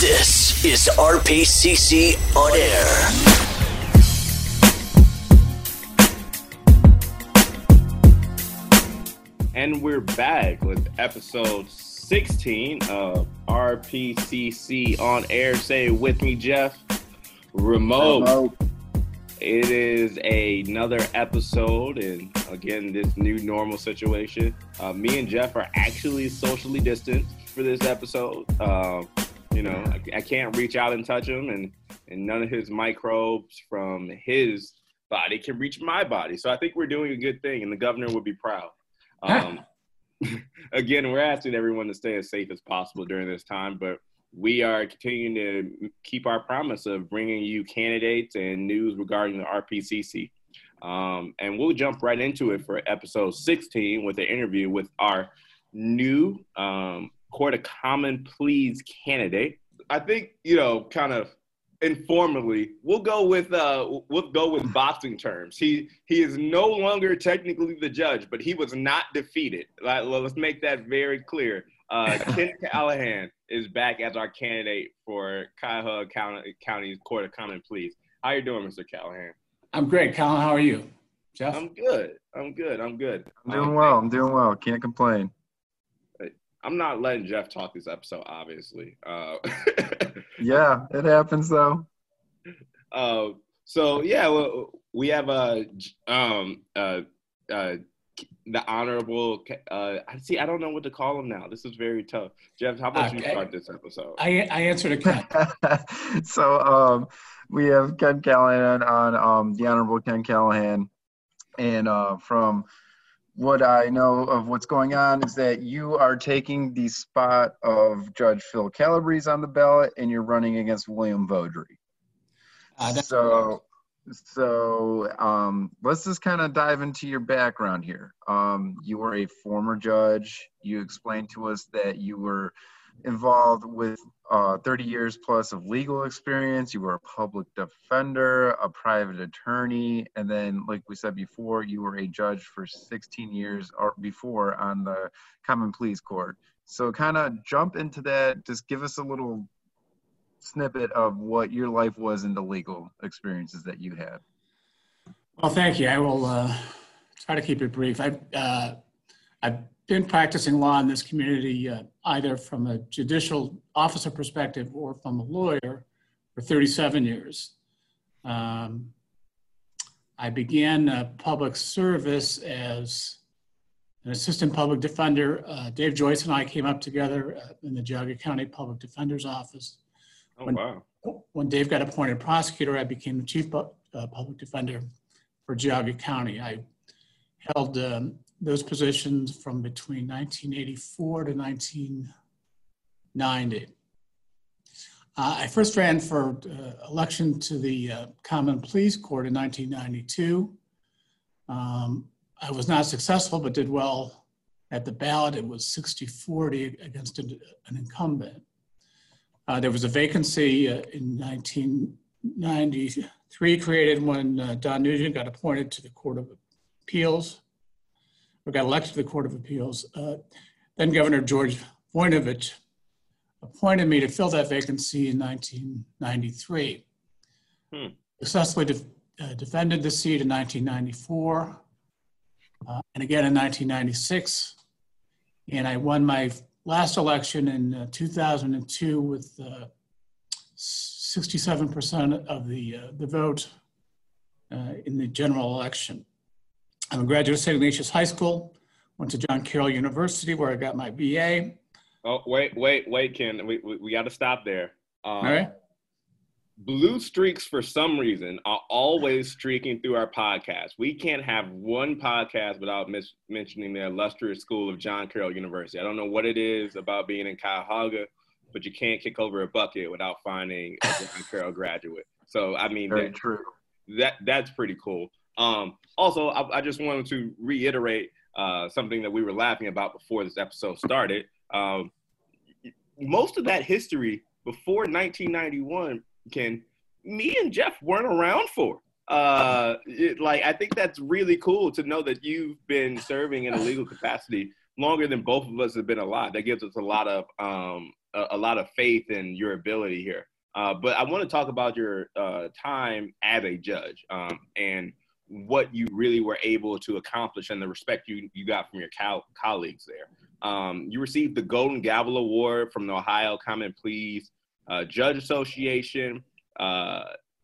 This is RPCC On Air. And we're back with episode 16 of RPCC on air. Say it with me, Jeff. Remote. Remote. It is another episode, and again, this new normal situation. Uh, me and Jeff are actually socially distanced for this episode. Uh, you know, I, I can't reach out and touch him, and and none of his microbes from his body can reach my body. So I think we're doing a good thing, and the governor would be proud. Um, again, we're asking everyone to stay as safe as possible during this time, but we are continuing to keep our promise of bringing you candidates and news regarding the RPCC. Um, and we'll jump right into it for episode 16 with an interview with our new um, Court of Common Pleas candidate. I think, you know, kind of informally, we'll go with uh, we'll go with boxing terms. He he is no longer technically the judge, but he was not defeated. Like, let's make that very clear. Uh, Ken Callahan is back as our candidate for Cuyahoga County, County's Court of Common Pleas. How you doing, Mr. Callahan? I'm great, Colin. How are you, Jeff? I'm good. I'm good. I'm good. I'm doing well. I'm doing well. Can't complain. I'm not letting Jeff talk this episode, obviously. Uh, Yeah, it happens though. uh, so yeah, well, we have a um uh uh the honorable uh I see I don't know what to call him now. This is very tough. Jeff, how about you Okay. start this episode? I, I answered a Ken. so um, we have Ken Callahan on um, the Honorable Ken Callahan, and uh, from what I know of what's going on is that you are taking the spot of Judge Phil Calabrese on the ballot, and you're running against William Vodrey. Uh, so so um, let's just kind of dive into your background here. Um, you were a former judge. You explained to us that you were involved with uh, 30 years plus of legal experience you were a public defender a private attorney and then like we said before you were a judge for 16 years or before on the common pleas court so kind of jump into that just give us a little snippet of what your life was in the legal experiences that you had. Well, thank you. I will uh, try to keep it brief. I've, uh, I've been practicing law in this community uh, either from a judicial officer perspective or from a lawyer for 37 years. Um, I began uh, public service as an assistant public defender. Uh, Dave Joyce and I came up together uh, in the Geauga County Public Defender's Office. oh when- wow. when Dave got appointed prosecutor, I became the chief pu- uh, public defender for Geauga County. I held um, those positions from between 1984 to 1990. Uh, I first ran for uh, election to the uh, Common Pleas Court in 1992. Um, I was not successful, but did well at the ballot. It was 60-40 against an an incumbent. Uh, there was a vacancy uh, in 1993 created when uh, Don Nugent got appointed to the Court of Appeals, or got elected to the Court of Appeals. Uh, then Governor George Voinovich appointed me to fill that vacancy in 1993. Hmm. Successfully def- uh, defended the seat in 1994 uh, and again in 1996. And I won my last election in uh, 2002 with uh, 67% of the, uh, the vote uh, in the general election. I'm a graduate of St. Ignatius High School, went to John Carroll University where I got my BA. Oh wait, wait, wait, Ken. We we, we got to stop there. Um, All right. Blue streaks, for some reason, are always streaking through our podcast. We can't have one podcast without mis- mentioning the illustrious school of John Carroll University. I don't know what it is about being in Cuyahoga, but you can't kick over a bucket without finding a John Carroll graduate. So, I mean, Very that, true. that that's pretty cool. Um, also, I, I just wanted to reiterate uh, something that we were laughing about before this episode started. Um, most of that history before 1991, Ken, me and Jeff weren't around for. Uh, it, like I think that's really cool to know that you've been serving in a legal capacity longer than both of us have been alive. That gives us a lot of um, a, a lot of faith in your ability here. Uh, but I want to talk about your uh, time as a judge um, and what you really were able to accomplish and the respect you, you got from your co- colleagues there. Um, you received the Golden Gavel Award from the Ohio Common Pleas uh, Judge Association. Uh,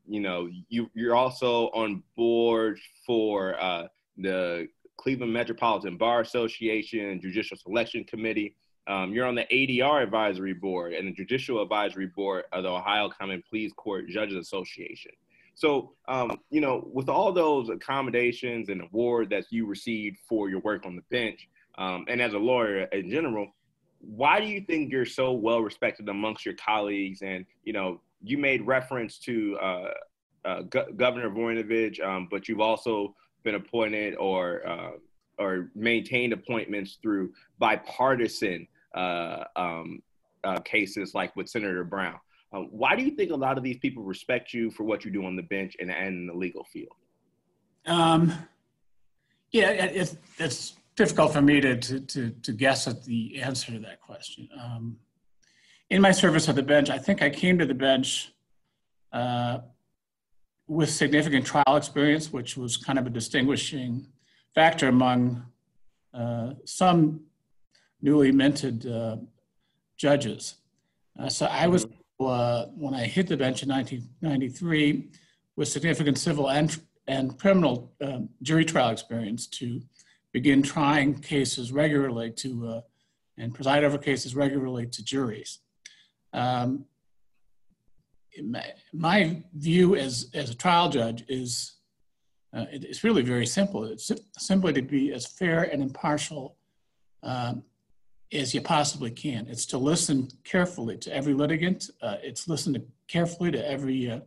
you know, you, you're also on board for uh, the Cleveland Metropolitan Bar Association Judicial Selection Committee. Um, you're on the ADR advisory board and the judicial advisory board of the Ohio Common Pleas Court Judges Association. So, um, you know, with all those accommodations and award that you received for your work on the bench, um, and as a lawyer in general, why do you think you're so well respected amongst your colleagues? And you know, you made reference to uh, uh, Go- Governor Voinovich, um, but you've also been appointed or uh, or maintained appointments through bipartisan uh, um, uh, cases, like with Senator Brown. Uh, why do you think a lot of these people respect you for what you do on the bench and, and in the legal field? Um, yeah, it, it's difficult for me to, to, to, to, guess at the answer to that question. Um, in my service at the bench, I think I came to the bench uh, with significant trial experience, which was kind of a distinguishing factor among uh, some newly minted uh, judges. Uh, so I was, uh, when I hit the bench in 1993, with significant civil and, and criminal um, jury trial experience to begin trying cases regularly to, uh, and preside over cases regularly to juries. Um, my, my, view as, as a trial judge is uh, it, it's really very simple. It's simply to be as fair and impartial um, as you possibly can. It's to listen carefully to every litigant. Uh, it's listen to carefully to every uh,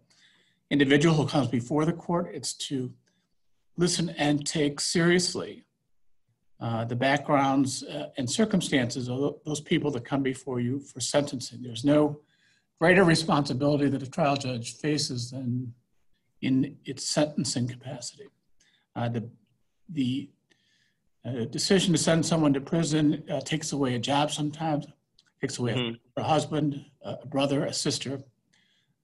individual who comes before the court. It's to listen and take seriously uh, the backgrounds uh, and circumstances of those people that come before you for sentencing. There's no greater responsibility that a trial judge faces than in its sentencing capacity. Uh, the the uh, decision to send someone to prison uh, takes away a job sometimes, takes away mm-hmm. a, a, husband, a brother, a sister.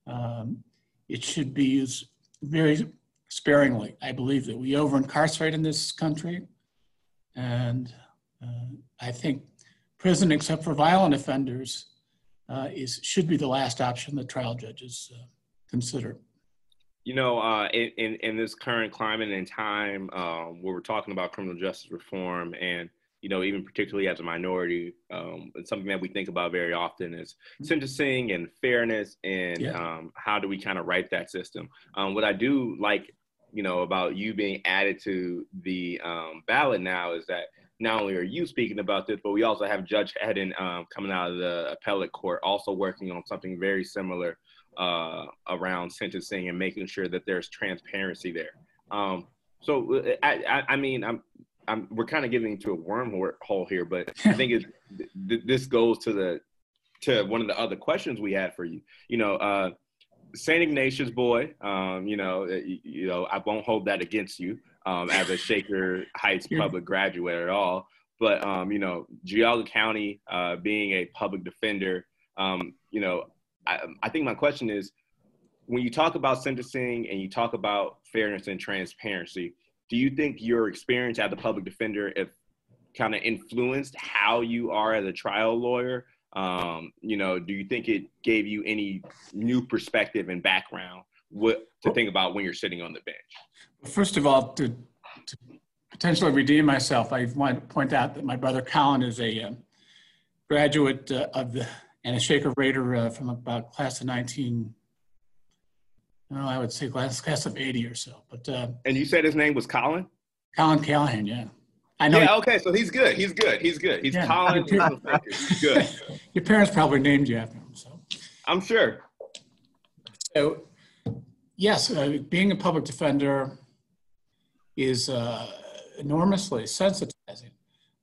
Um, it should be used very sparingly. I believe that we over incarcerate in this country. And uh, I think prison, except for violent offenders, uh, is should be the last option that trial judges uh, consider. You know, uh, in, in, in this current climate and time um, where we're talking about criminal justice reform and you know, even particularly as a minority, um, it's something that we think about very often is sentencing and fairness and yeah. um, how do we kind of write that system. Um, what I do like you know, about you being added to the um, ballot now is that not only are you speaking about this, but we also have Judge Hedden um, coming out of the appellate court, also working on something very similar uh, around sentencing and making sure that there's transparency there. Um, so, I, I, I, mean, I'm, I'm, we're kind of getting into a wormhole here, but I think it, th- this goes to the to one of the other questions we had for you. You know, uh, St. Ignatius boy, um, you know, you, you, know, I won't hold that against you um, as a Shaker Heights public graduate at all. But um, you know, Geauga County uh, being a public defender, um, you know, I, I think my question is, when you talk about sentencing and you talk about fairness and transparency, do you think your experience as a public defender, if kind of influenced how you are as a trial lawyer um, you know, do you think it gave you any new perspective and background what to think about when you're sitting on the bench? First of all, to, to potentially redeem myself, I want to point out that my brother Colin is a um, graduate uh, of the and a Shaker Raider uh, from about class of 19. No, I would say class class of 80 or so. But uh, and you said his name was Colin. Colin Callahan, yeah. I know. Yeah. He, okay. So he's good. He's good. He's good. He's yeah, Colin. He's good. Your parents probably named you after him. So. I'm sure. So, yes, uh, being a public defender is uh, enormously sensitizing.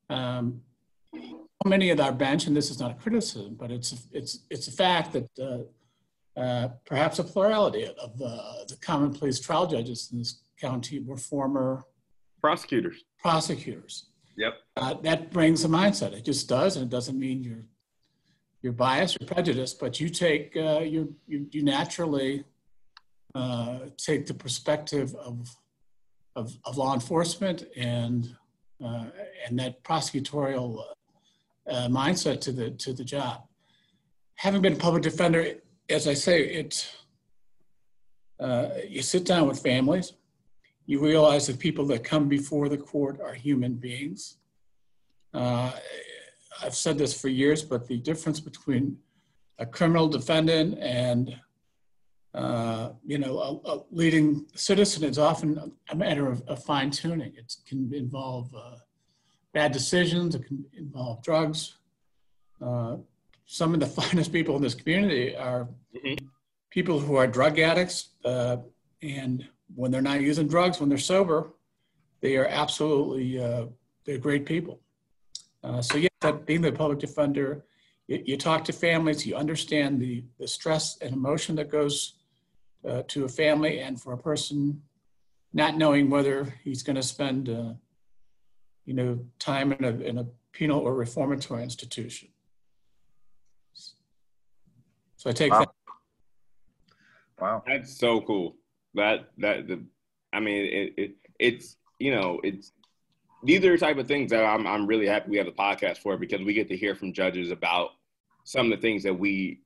Um, many of our bench, and this is not a criticism, but it's a, it's it's a fact that uh, uh, perhaps a plurality of uh, the common pleas trial judges in this county were former prosecutors prosecutors. Yep. Uh, that brings a mindset. It just does, and it doesn't mean you're you're biased or prejudiced, but you take uh, you, you you naturally uh, take the perspective of, of of law enforcement and uh, and that prosecutorial uh, mindset to the to the job. Having been a public defender, as I say, it uh, you sit down with families, you realize that people that come before the court are human beings. Uh, I've said this for years, but the difference between a criminal defendant and uh, you know, a, a, leading citizen is often a matter of, of fine tuning. It can involve uh, bad decisions. It can involve drugs. Uh, some of the finest people in this community are mm-hmm. people who are drug addicts, uh, and when they're not using drugs, when they're sober, they are absolutely uh, they're great people. Uh, so yeah, that being the public defender, you, you, talk to families, you understand the, the stress and emotion that goes uh, to a family, and for a person not knowing whether he's going to spend, uh, you know, time in a, in a penal or reformatory institution. So I take wow. that. Wow, that's so cool. That that the, I mean, it, it it's you know it's these are the type of things that I'm I'm really happy we have the podcast for because we get to hear from judges about some of the things that we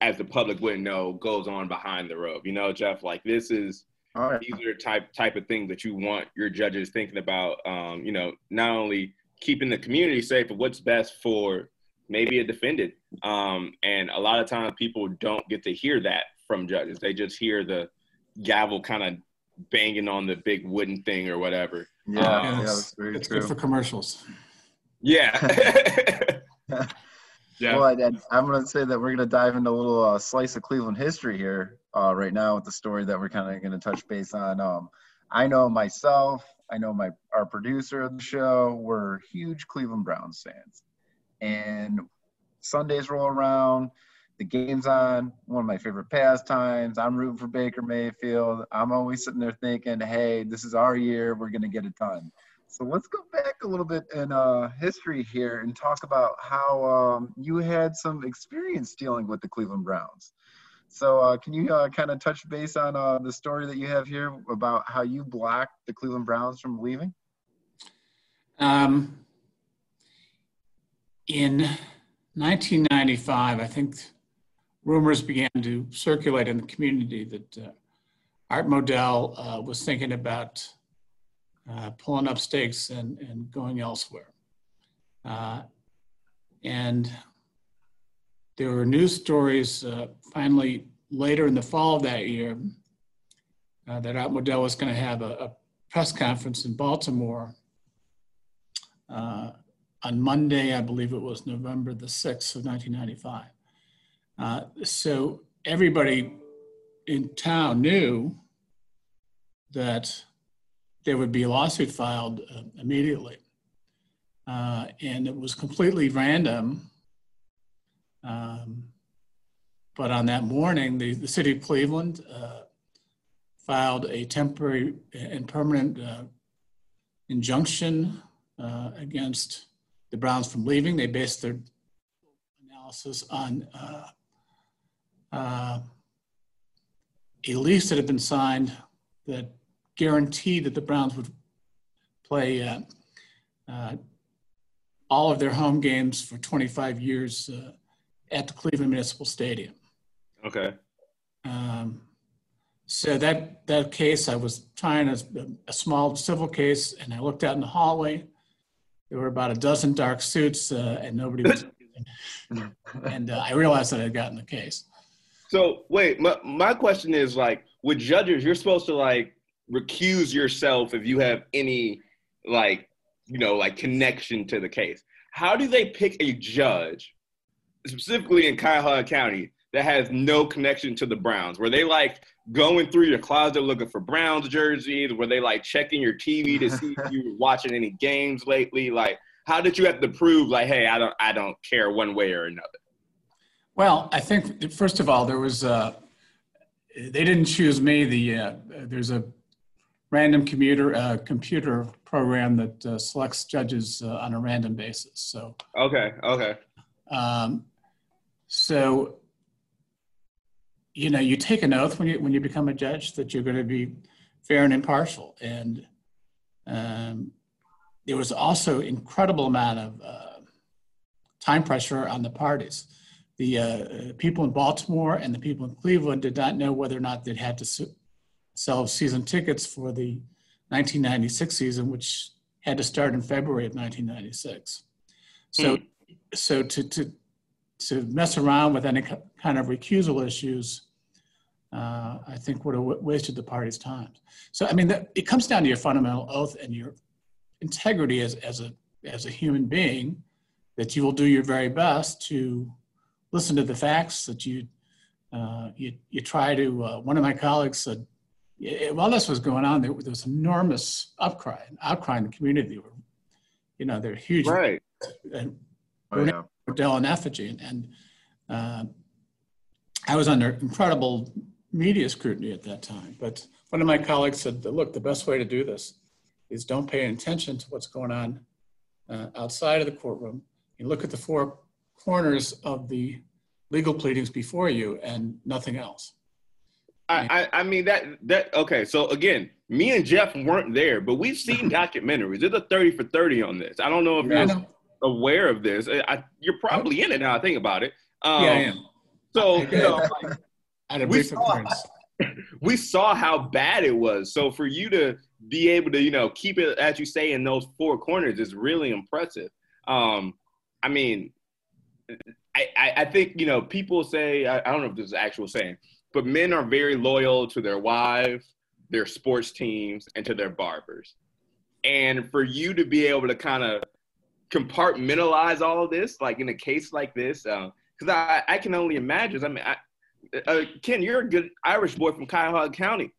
as the public wouldn't know goes on behind the robe. You know, Jeff, like this is right. these are type type of things that you want your judges thinking about. Um, you know, not only keeping the community safe, but what's best for maybe a defendant. Um, and a lot of times people don't get to hear that from judges. They just hear the gavel kind of banging on the big wooden thing or whatever. Yeah, um, yeah that's very it's true. good for commercials. Yeah. yeah. Well, I, am going to say that we're going to dive into a little uh, slice of Cleveland history here uh, right now with the story that we're kind of going to touch base on. Um, I know myself, I know my our producer of the show, we're huge Cleveland Browns fans, and Sundays roll around the game's on, one of my favorite pastimes. I'm rooting for Baker Mayfield. I'm always sitting there thinking, hey, this is our year. We're going to get it done. So let's go back a little bit in uh, history here and talk about how um, you had some experience dealing with the Cleveland Browns. So uh, can you uh, kind of touch base on uh, the story that you have here about how you blocked the Cleveland Browns from leaving? Um, in 1995, I think rumors began to circulate in the community that uh, Art Modell uh, was thinking about uh, pulling up stakes and, and going elsewhere. Uh, and there were news stories uh, finally later in the fall of that year uh, that Art Modell was going to have a, a, press conference in Baltimore on Monday, I believe it was November the 6th of 1995. Uh, so everybody in town knew that there would be a lawsuit filed uh, immediately. Uh, and it was completely random. Um, but on that morning, the, the city of Cleveland uh, filed a temporary and permanent uh, injunction uh, against the Browns from leaving. They based their analysis on uh, a lease that had been signed that guaranteed that the Browns would play uh, uh, all of their home games for 25 years uh, at the Cleveland Municipal Stadium. Okay. Um, so that that case, I was trying a, a, small civil case, and I looked out in the hallway. There were about a dozen dark suits, uh, and nobody was. and uh, I realized that I'd gotten the case. So wait, my, my question is like with judges, you're supposed to like recuse yourself if you have any like you know like connection to the case. How do they pick a judge specifically in Cuyahoga County that has no connection to the Browns? Were they like going through your closet looking for Browns jerseys? Were they like checking your TV to see if you were watching any games lately? Like, how did you have to prove like, hey, I don't I don't care one way or another? Well, I think first of all, there was uh, they didn't choose me. The uh, there's a random commuter uh, computer program that uh, selects judges uh, on a random basis. So okay, okay. Um, So, you know, you take an oath when you when you become a judge that you're going to be fair and impartial, and um, there was also incredible amount of uh, time pressure on the parties. The uh, people in Baltimore and the people in Cleveland did not know whether or not they'd had to su- sell season tickets for the 1996 season, which had to start in February of 1996. So, mm. so to, to, to mess around with any kind of recusal issues, uh, I think would have wasted the party's time. So, I mean, that, it comes down to your fundamental oath and your integrity as, as, a, as a human being that you will do your very best to listen to the facts that you, uh, you, you try to, uh, one of my colleagues said, while this was going on, there, there was enormous outcry, outcry in the community. Were, you know, they're huge. Right. And oh, yeah. Dell and effigy, and uh, I was under incredible media scrutiny at that time. But one of my colleagues said, "Look, the best way to do this is don't pay attention to what's going on uh, outside of the courtroom. You look at the four corners of the legal pleadings before you, and nothing else." I, I, mean that that okay. So again, me and Jeff weren't there, but we've seen documentaries. There's a thirty for thirty on this. I don't know if yeah, you're aware of this. I, you're probably in it now. I think about it. Um, yeah, I am. So you know, like, we, saw, we saw how bad it was. So for you to be able to, you know, keep it as you say in those four corners is really impressive. Um, I mean, I, I, I think you know people say I, I don't know if this is actual saying but men are very loyal to their wives, their sports teams, and to their barbers. And for you to be able to kind of compartmentalize all of this, like in a case like this, because uh, I, I can only imagine. I mean, I, uh, Ken, you're a good Irish boy from Cuyahoga County.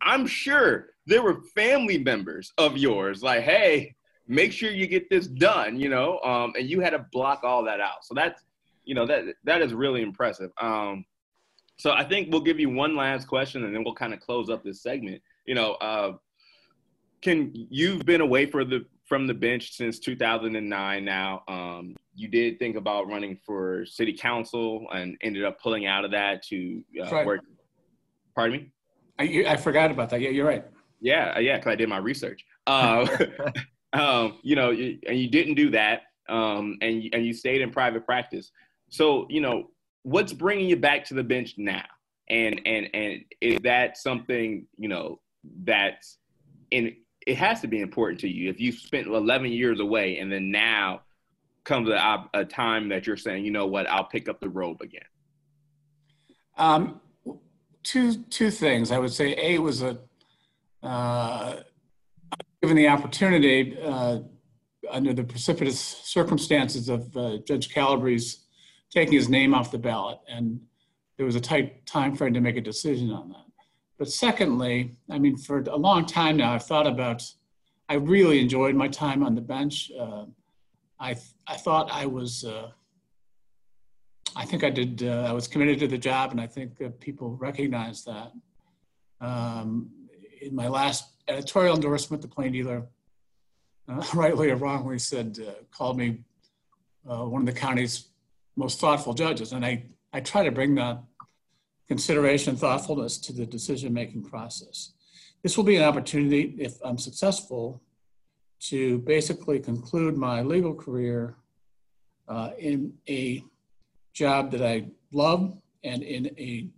I'm sure there were family members of yours like, hey, make sure you get this done, you know, um, and you had to block all that out. So that's, you know, that that is really impressive. Um, so I think we'll give you one last question, and then we'll kind of close up this segment. You know, uh, can you've been away for the from the bench since 2009 now. Um, you did think about running for city council and ended up pulling out of that to uh, right. work. Pardon me? I, I forgot about that. Yeah, you're right. Yeah, uh, yeah, because I did my research. Uh, um, you know, and you didn't do that, um, and and you stayed in private practice. So, you know, what's bringing you back to the bench now? And and and is that something you know that's in? It has to be important to you if you spent 11 years away and then now comes a, a time that you're saying, you know what, I'll pick up the robe again. Um, two two things I would say. A was a uh, given the opportunity uh, under the precipitous circumstances of uh, Judge Calabrese taking his name off the ballot, and there was a tight time frame to make a decision on that. But secondly, I mean, for a long time now, I've thought about. I really enjoyed my time on the bench. Uh, I I thought I was. Uh, I think I did. Uh, I was committed to the job, and I think people recognize that. Um, in my last editorial endorsement, the plain dealer, uh, rightly or wrongly, said uh, called me uh, one of the county's most thoughtful judges. And I, I try to bring that consideration, thoughtfulness to the decision making process. This will be an opportunity, if I'm successful, to basically conclude my legal career uh, in a job that I love and in a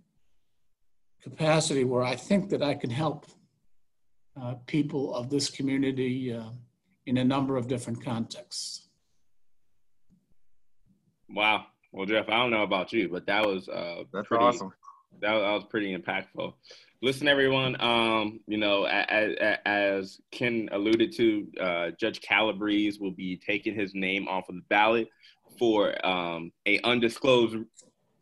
capacity where I think that I can help uh, people of this community uh, in a number of different contexts. Wow. Well, Jeff, I don't know about you, but that was uh, that's pretty, awesome. That, that was pretty impactful. Listen, everyone. Um, you know, as, as Ken alluded to, uh, Judge Calabrese will be taking his name off of the ballot for um, a undisclosed.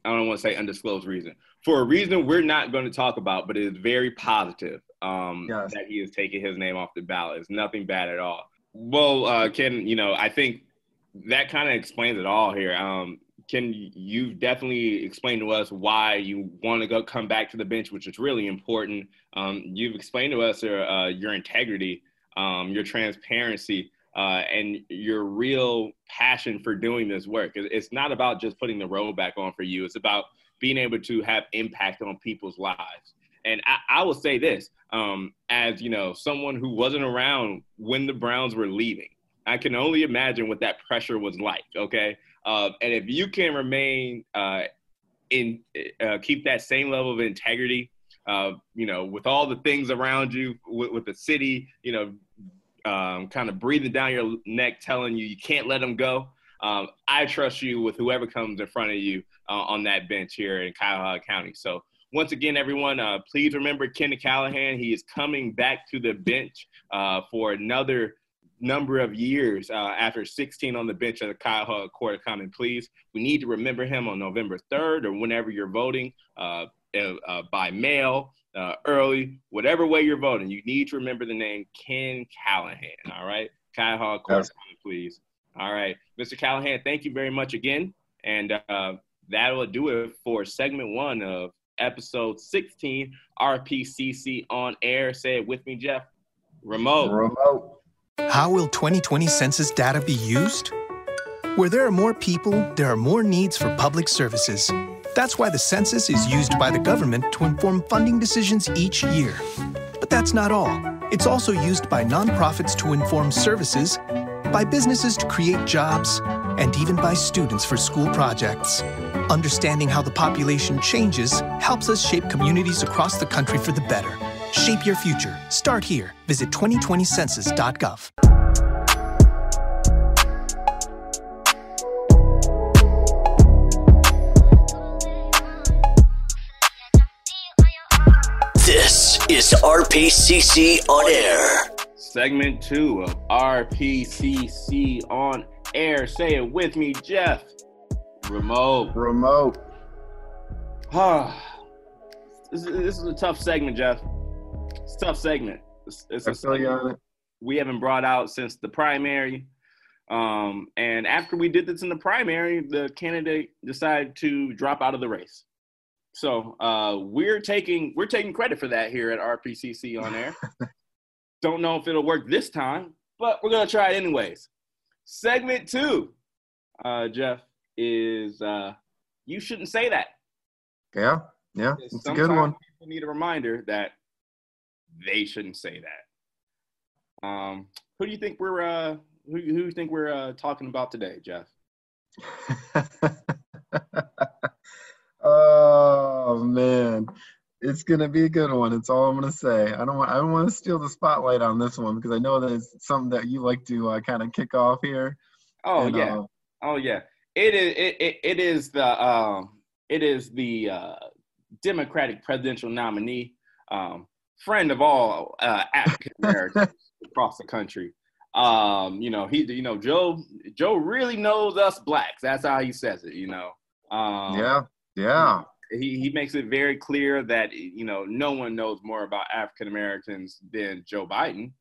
I don't want to say undisclosed reason. For a reason we're not going to talk about, but it is very positive um, yes. that he is taking his name off the ballot. It's nothing bad at all. Well, uh, Ken, you know, I think that kind of explains it all here. Um, can you definitely explain to us why you want to go come back to the bench, which is really important. Um, you've explained to us uh, uh, your integrity, um, your transparency. uh, and your real passion for doing this work. It's not about just putting the road back on for you. It's about being able to have impact on people's lives. And I, I will say this, um, as you know, someone who wasn't around when the Browns were leaving, I can only imagine what that pressure was like. Okay, uh, and if you can remain uh, in, uh, keep that same level of integrity, uh, you know, with all the things around you, with, with the city, you know, um, kind of breathing down your neck, telling you you can't let them go. Um, I trust you with whoever comes in front of you uh, on that bench here in Cuyahoga County. So once again, everyone, uh, please remember Kenny Callahan. He is coming back to the bench for another number of years uh, after 16 on the bench at the Cuyahoga Court of Common Pleas. We need to remember him on November 3rd or whenever you're voting uh, uh, by mail uh, early, whatever way you're voting, you need to remember the name Ken Callahan. All right, Cuyahoga Court, yes. Pleas. All right, Mr. Callahan, thank you very much again, and uh, that will do it for segment one of episode 16 RPCC on air. Say it with me, Jeff. Remote. Remote. How will 2020 census data be used? Where there are more people, there are more needs for public services. That's why the census is used by the government to inform funding decisions each year. But that's not all. It's also used by nonprofits to inform services, by businesses to create jobs, and even by students for school projects. Understanding how the population changes helps us shape communities across the country for the better. Shape your future. Start here. Visit 2020census.gov. This is RPCC on air. Segment two of RPCC on air. Say it with me, Jeff. Remote. Remote. Ah, this, this, is a tough segment, Jeff. It's a tough segment. It's, it's a segment we haven't brought out since the primary. Um, and after we did this in the primary, the candidate decided to drop out of the race. So uh, we're taking we're taking credit for that here at RPCC on air. Don't know if it'll work this time, but we're gonna try it anyways. Segment two, uh, Jeff, is uh, you shouldn't say that. Yeah, yeah, it's a good one. People need a reminder that they shouldn't say that. Um, who do you think we're uh, who, who do you think we're uh, talking about today, Jeff? Oh man, it's gonna be a good one. It's all I'm gonna say. I don't want I don't want to steal the spotlight on this one because I know that it's something that you like to uh, kind of kick off here. Oh and, yeah, uh, oh yeah. It is it, it, it is the um it is the uh, Democratic presidential nominee, um, friend of all uh, African Americans across the country. Um, you know he you know Joe Joe really knows us blacks. That's how he says it. You know. Um, yeah. Yeah. He, he makes it very clear that you know no one knows more about African Americans than Joe Biden.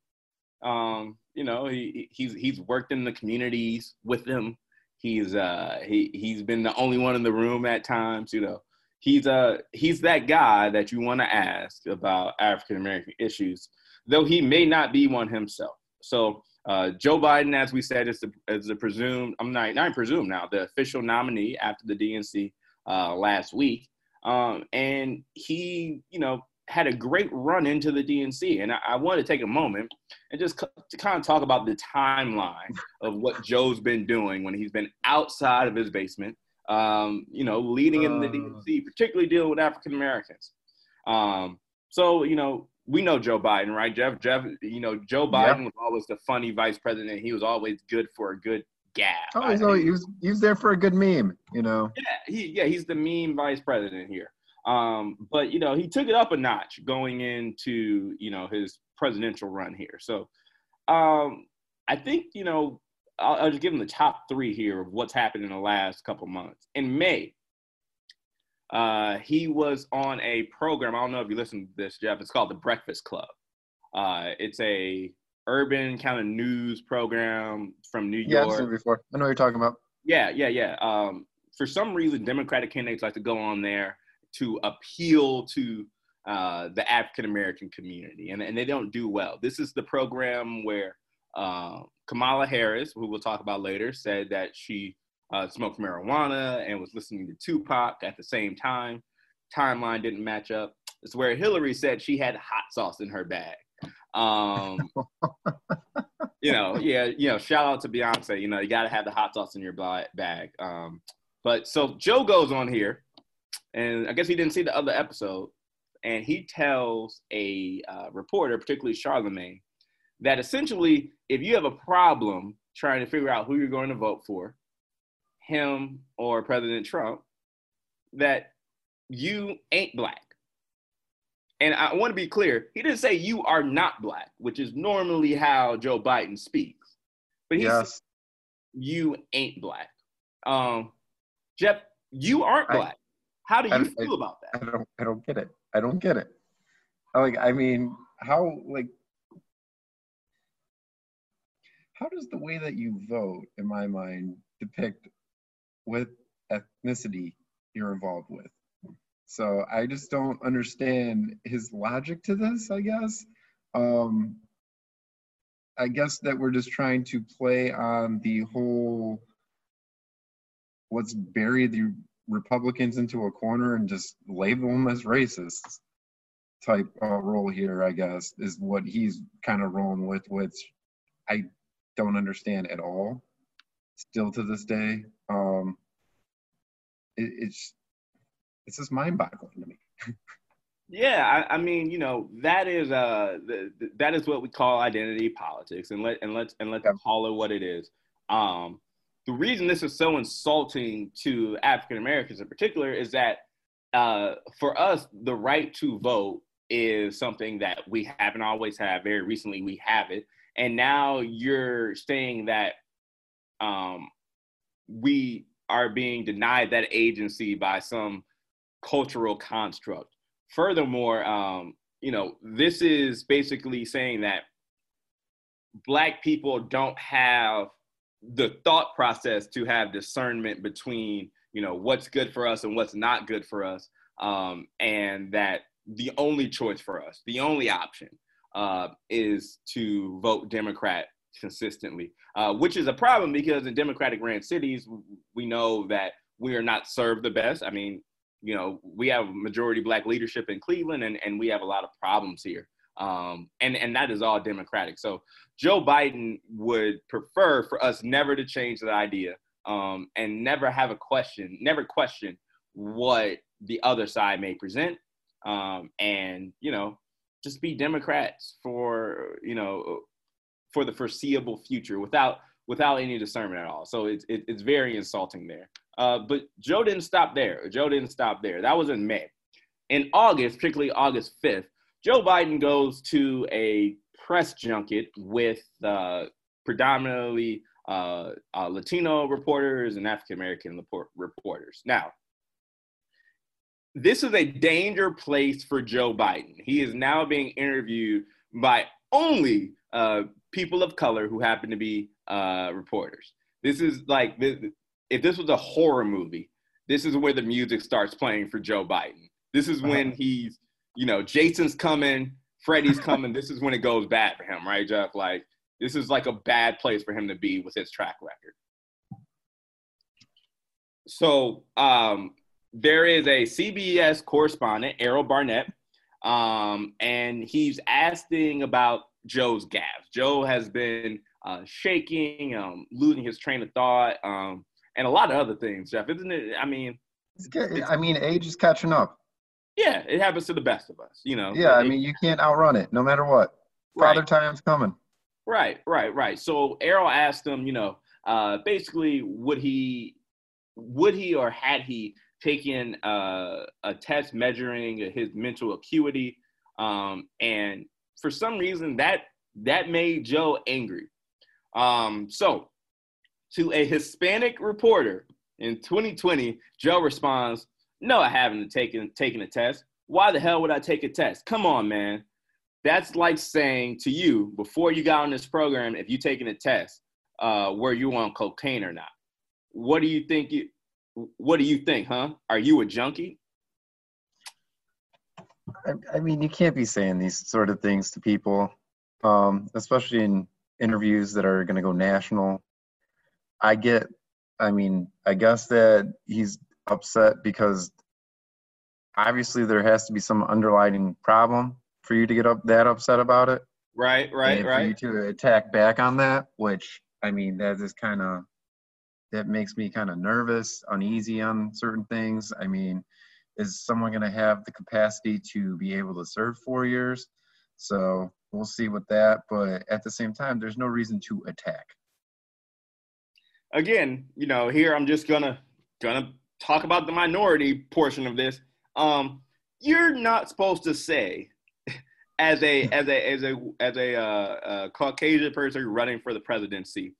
Um, you know he he's he's worked in the communities with them. He's uh he he's been the only one in the room at times. You know he's uh he's that guy that you want to ask about African American issues, though he may not be one himself. So uh, Joe Biden, as we said, is the is the presumed I'm not not presumed now the official nominee after the DNC uh, last week. Um, and he, you know, had a great run into the DNC. And I, I want to take a moment and just c- to kind of talk about the timeline of what Joe's been doing when he's been outside of his basement, um, you know, leading in the DNC, uh. particularly dealing with African Americans. Um, so, you know, we know Joe Biden, right? Jeff, Jeff, you know, Joe Biden yep. was always the funny vice president. He was always good for a good gab. Oh, he's, always, he was, he was there for a good meme, you know. Yeah, he yeah he's the meme vice president here. Um, but you know he took it up a notch going into you know his presidential run here. So um, I think you know I'll, I'll just give him the top three here of what's happened in the last couple months. In May, uh, he was on a program. I don't know if you listen to this, Jeff. It's called The Breakfast Club. Uh, it's a urban kind of news program from New York. Yeah, I've seen it before. I know what you're talking about. Yeah, yeah, yeah. Um, for some reason, Democratic candidates like to go on there to appeal to uh, the African American community, and, and they don't do well. This is the program where Uh, Kamala Harris, who we'll talk about later, said that she uh, smoked marijuana and was listening to Tupac at the same time. Timeline didn't match up. It's where Hillary said she had hot sauce in her bag. Um, you know, yeah, you know, shout out to Beyonce. You know, you got to have the hot sauce in your bag. Um, but so Joe goes on here, and I guess he didn't see the other episode, and he tells a uh, reporter, particularly Charlamagne, that essentially, if you have a problem trying to figure out who you're going to vote for, him or President Trump, that you ain't black. And I want to be clear, he didn't say you are not black, which is normally how Joe Biden speaks. But he yes. said you ain't black. Um, Jeff, you aren't black. I, how do you I, feel I, about that? I don't I don't get it. I don't get it. Like I mean, how like how does the way that you vote, in my mind, depict what ethnicity you're involved with? So I just don't understand his logic to this, I guess. Um, I guess that we're just trying to play on the whole let's bury the Republicans into a corner and just label them as racists type uh, role here, I guess, is what he's kind of rolling with, which I don't understand at all. Still to this day, um, it, it's it's just mind-boggling to me. yeah, I, I, mean, you know, that is uh, the, the, that is what we call identity politics, and let and let's and let's yeah. call it what it is. Um, the reason this is so insulting to African Americans in particular is that uh, for us, the right to vote is something that we haven't always had. Very recently, we have it, and now you're saying that um, we are being denied that agency by some cultural construct. Furthermore, um, you know, this is basically saying that black people don't have the thought process to have discernment between, you know, what's good for us and what's not good for us, um, and that the only choice for us, the only option, uh, is to vote Democrat consistently, uh, which is a problem because in Democratic ran cities, we know that we are not served the best. I mean, you know, we have majority black leadership in Cleveland and, and we have a lot of problems here. Um, and, and that is all Democratic. So Joe Biden would prefer for us never to change that idea um, and never have a question, never question what the other side may present. Um, and, you know, just be Democrats for, you know, for the foreseeable future without without any discernment at all. So it's it, it's very insulting there. Uh, but Joe didn't stop there. Joe didn't stop there. That was in May. In August, particularly August 5th, Joe Biden goes to a press junket with uh, predominantly uh, uh Latino reporters and African American reporters. Now, this is a danger place for Joe Biden. He is now being interviewed by only uh, people of color who happen to be uh, reporters. This is like if this was a horror movie, this is where the music starts playing for Joe Biden. This is when uh-huh. he's, you know, Jason's coming, Freddy's coming. this is when it goes bad for him, right, Jeff? Like this is like a bad place for him to be with his track record. So um, there is a CBS correspondent, Errol Barnett, um, and he's asking about Joe's gaffes. Joe has been uh, shaking, um, losing his train of thought. Um, and a lot of other things, Jeff. Isn't it? I mean, I mean, age is catching up. Yeah, it happens to the best of us, you know. Yeah, I mean, you can't outrun it, no matter what. Father right. time's coming. Right, right, right. So Errol asked him, you know, uh, basically, would he, would he, or had he taken uh, a test measuring his mental acuity, um, and for some reason that that made Joe angry. Um, so to a Hispanic reporter in 2020, Joe responds, No, I haven't taken, taken a test. Why the hell would I take a test? Come on, man. That's like saying to you before you got on this program, if you taking a test, uh, were you on cocaine or not? What do you think? You, what do you think, huh? Are you a junkie? I, I mean, you can't be saying these sort of things to people, um, especially in interviews that are going to go national. I get, I mean, I guess that he's upset because obviously there has to be some underlying problem for you to get up that upset about it. Right, right, and for right. you to attack back on that, which I mean, that is kind of that makes me kind of nervous, uneasy on certain things. I mean, is someone going to have the capacity to be able to serve four years? So we'll see with that. But at the same time, there's no reason to attack. Again, you know, here I'm just gonna gonna talk about the minority portion of this. Um, you're not supposed to say as a as a as a as a, uh, uh, Caucasian person running for the presidency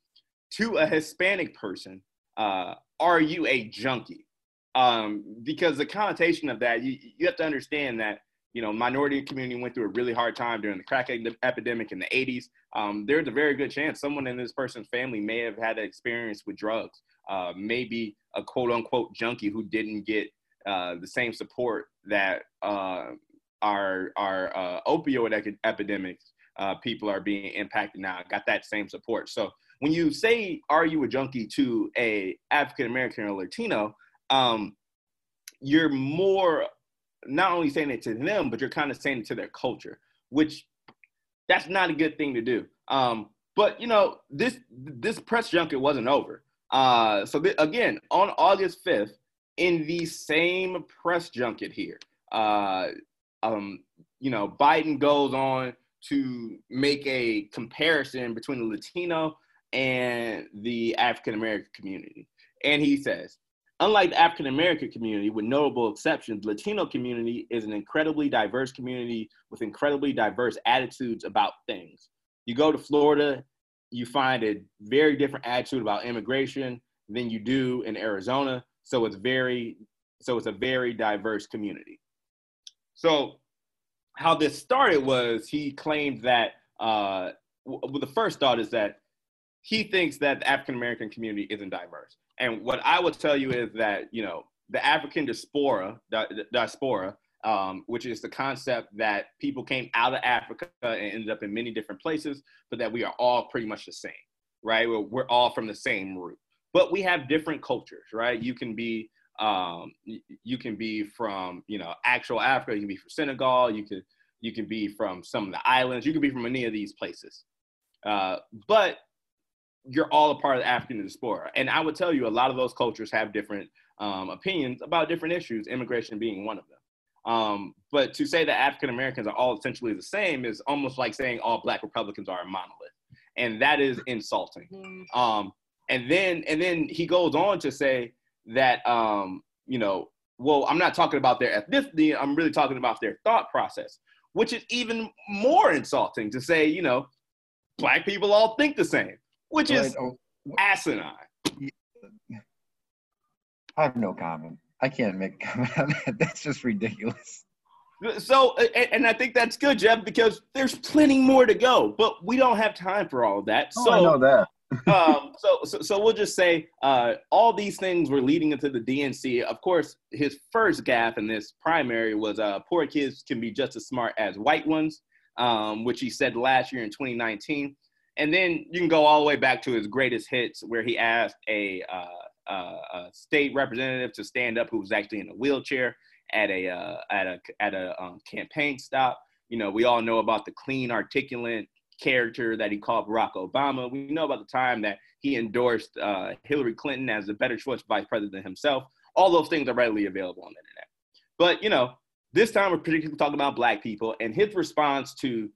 to a Hispanic person, uh, are you a junkie? Um, because the connotation of that, you, you have to understand that you know minority community went through a really hard time during the crack epidemic in the 80s. Um, there's a very good chance someone in this person's family may have had an experience with drugs, uh, maybe a quote unquote junkie who didn't get uh, the same support that uh, our our uh, opioid epidemics uh, people are being impacted now. Got that same support. So when you say, "Are you a junkie?" to a African American or Latino, um, you're more not only saying it to them, but you're kind of saying it to their culture, which that's not a good thing to do. Um, but you know, this this press junket wasn't over. Uh, so th- again, on August 5th, in the same press junket here, uh, um, you know, Biden goes on to make a comparison between the Latino and the African American community. And he says, unlike the African American community, with notable exceptions, Latino community is an incredibly diverse community with incredibly diverse attitudes about things. You go to Florida, you find a very different attitude about immigration than you do in Arizona. So it's very, so it's a very diverse community. So how this started was he claimed that uh, well, the first thought is that he thinks that the African American community isn't diverse. And what I would tell you is that you know the African diaspora, diaspora, um, which is the concept that people came out of Africa and ended up in many different places, but that we are all pretty much the same, right? We're, we're all from the same root, but we have different cultures, right? You can be um, you can be from you know actual Africa, you can be from Senegal, you can you can be from some of the islands, you can be from any of these places, uh, but you're all a part of the African diaspora. And I would tell you, a lot of those cultures have different um, opinions about different issues, immigration being one of them. Um, but to say that African Americans are all essentially the same is almost like saying all Black Republicans are a monolith, and that is insulting. Mm-hmm. Um, and then and then he goes on to say that um, you know, well, I'm not talking about their ethnicity. I'm really talking about their thought process, which is even more insulting to say, you know, black people all think the same, which is oh, asinine. I have no comment. I can't make comment on that. That's just ridiculous. So, and I think that's good, Jeff, because there's plenty more to go, but we don't have time for all of that. Oh, so, I know that um, so, so, so we'll just say uh, all these things were leading into the DNC. Of course, his first gaffe in this primary was uh, poor kids can be just as smart as white ones, um, which he said last year in 2019. And then you can go all the way back to his greatest hits, where he asked a, uh, uh a state representative to stand up who was actually in a wheelchair at a uh, at a at a um, campaign stop. You know, we all know about the clean, articulate character that he called Barack Obama. We know about the time that he endorsed uh, Hillary Clinton as a better choice vice president himself. All those things are readily available on the internet. But, you know, this time we're particularly talking about black people and his response to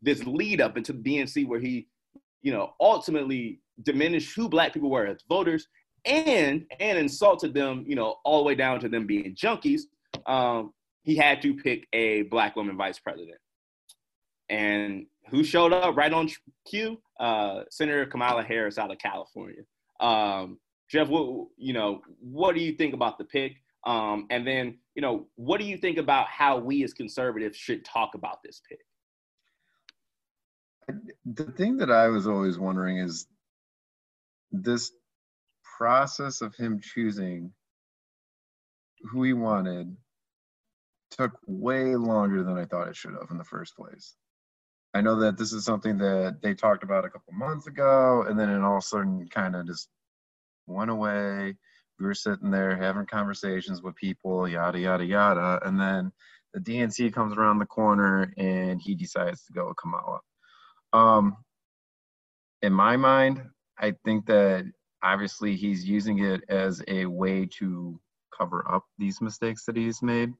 this lead up into the DNC where he, you know, ultimately diminished who black people were as voters and and insulted them, you know, all the way down to them being junkies. Um, he had to pick a black woman vice president. And who showed up right on cue? Uh, Senator Kamala Harris out of California. Um, Jeff, what, you know, what do you think about the pick? Um, and then, you know, what do you think about how we as conservatives should talk about this pick? The thing that I was always wondering is this process of him choosing who he wanted took way longer than I thought it should have in the first place. I know that this is something that they talked about a couple months ago, and then it all of a sudden kind of just went away. We were sitting there having conversations with people, yada yada yada, and then the DNC comes around the corner and he decides to go with Kamala. Um, in my mind, I think that obviously he's using it as a way to cover up these mistakes that he's made.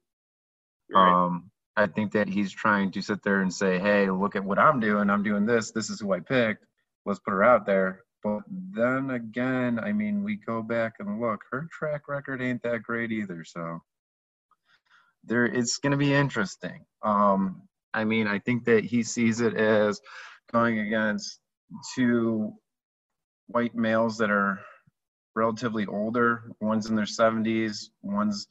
Right. Um, I think that he's trying to sit there and say, "Hey, look at what I'm doing. I'm doing this. This is who I picked. Let's put her out there." But then again, I mean, we go back and look. Her track record ain't that great either. So there, it's going to be interesting. Um, I mean, I think that he sees it as going against two white males that are relatively older. One's in their 70s. One's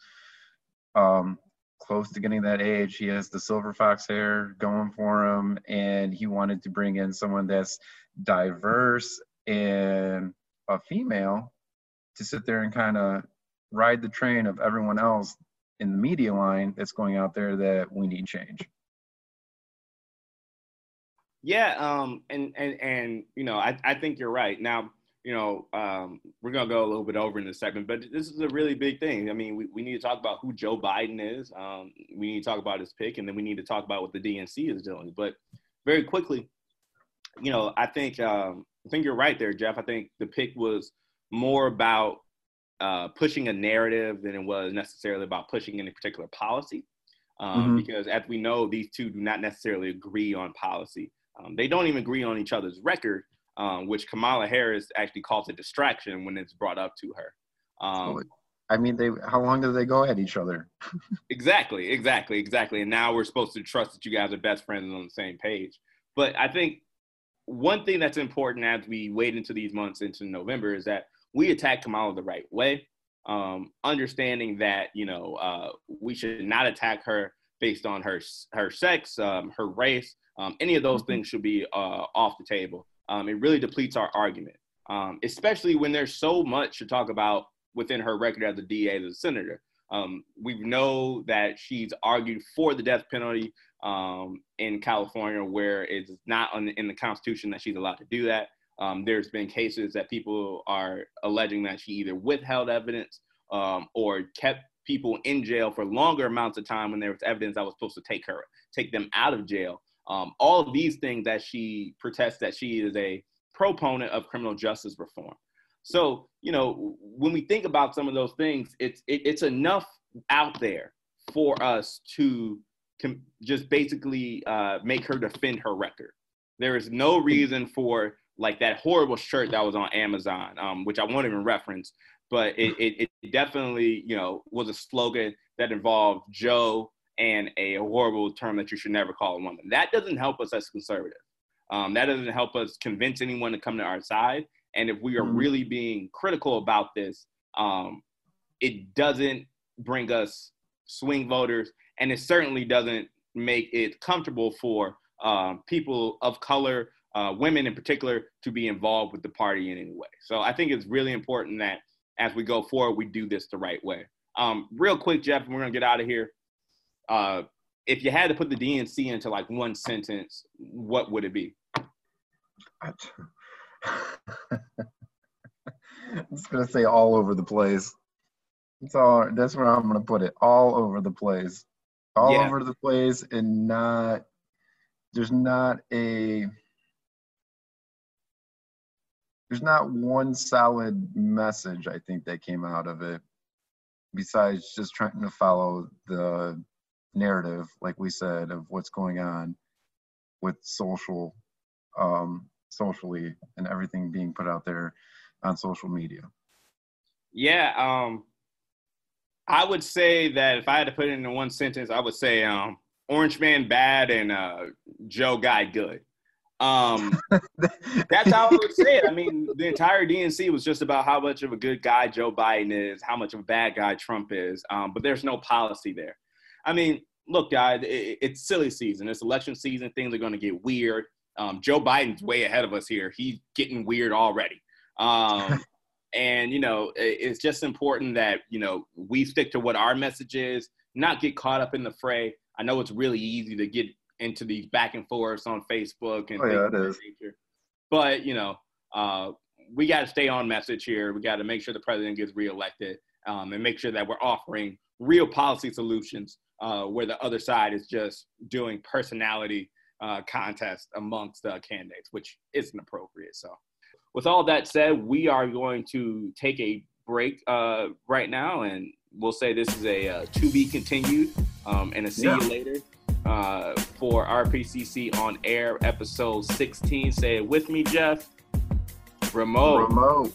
um, close to getting that age. He has the silver fox hair going for him, and he wanted to bring in someone that's diverse and a female to sit there and kind of ride the train of everyone else in the media line that's going out there that we need change. Yeah, um, and and and you know, I I think you're right. Now, you know, um, we're gonna go a little bit over in a second, but this is a really big thing. I mean, we, we need to talk about who Joe Biden is. Um, we need to talk about his pick, and then we need to talk about what the DNC is doing. But very quickly, you know, I think um, I think you're right there, Jeff. I think the pick was more about uh, pushing a narrative than it was necessarily about pushing any particular policy. Um, Mhm. Because as we know, these two do not necessarily agree on policy. Um, they don't even agree on each other's record, um, which Kamala Harris actually calls a distraction when it's brought up to her. Um, I mean, they how long do they go at each other? Exactly, exactly, exactly. And now we're supposed to trust that you guys are best friends and on the same page. But I think one thing that's important as we wait into these months into November is that we attack Kamala the right way, um, understanding that you know uh, we should not attack her based on her her sex, um, her race. Um, any of those Mhm. things should be uh, off the table. Um, it really depletes our argument, um, especially when there's so much to talk about within her record as a DA, as a senator. Um, we know that she's argued for the death penalty um, in California, where it's not on, in the Constitution that she's allowed to do that. Um, there's been cases that people are alleging that she either withheld evidence um, or kept people in jail for longer amounts of time when there was evidence that was supposed to take her, take them out of jail. Um, all of these things that she protests that she is a proponent of criminal justice reform. So, you know, when we think about some of those things, it's it, it's enough out there for us to com- just basically uh, make her defend her record. There is no reason for like that horrible shirt that was on Amazon, um, which I won't even reference, but it, it, it definitely, you know, was a slogan that involved Joe and a horrible term that you should never call a woman. That doesn't help us as conservatives. Um, that doesn't help us convince anyone to come to our side. And if we are Mhm. really being critical about this, um, it doesn't bring us swing voters, and it certainly doesn't make it comfortable for um, people of color, uh, women in particular, to be involved with the party in any way. So I think it's really important that as we go forward, we do this the right way. Um, real quick, Jeff, we're gonna get out of here. Uh, if you had to put the DNC into like one sentence, what would it be? I'm just gonna say all over the place. That's all. That's where I'm gonna put it. All over the place. All Yeah. over the place, and not. There's not a. There's not one solid message I think that came out of it, besides just trying to follow the narrative, like we said, of what's going on with social um, socially and everything being put out there on social media. Yeah, um, I would say that if I had to put it into one sentence, I would say um, Orange Man bad and uh, Joe Guy good. Um, that's how I would say it. I mean, the entire DNC was just about how much of a good guy Joe Biden is, how much of a bad guy Trump is, um, but there's no policy there. I mean, look, guys, it, it's silly season. It's election season. Things are going to get weird. Um, Joe Biden's way ahead of us here. He's getting weird already. Um, and, you know, it, it's just important that, you know, we stick to what our message is, not get caught up in the fray. I know it's really easy to get into these back and forths on Facebook and Oh, yeah, things of nature. But you know, uh, we got to stay on message here. We got to make sure the president gets reelected um, and make sure that we're offering real policy solutions uh, where the other side is just doing personality uh, contest amongst uh, candidates, which isn't appropriate. So, with all that said, we are going to take a break uh, right now, and we'll say this is a uh, to be continued, um, and a see Yeah. you later uh, for RPCC on air episode 16. Say it with me, Jeff. Remote. Remote.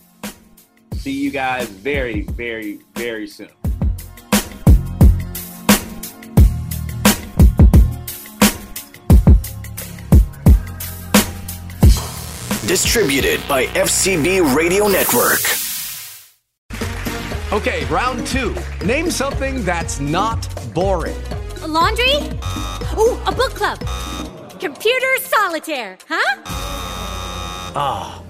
See you guys very, very, very soon. Distributed by FCB Radio Network. Okay, round two. Name something that's not boring. A laundry? Ooh, a book club. Computer solitaire, huh? Ah,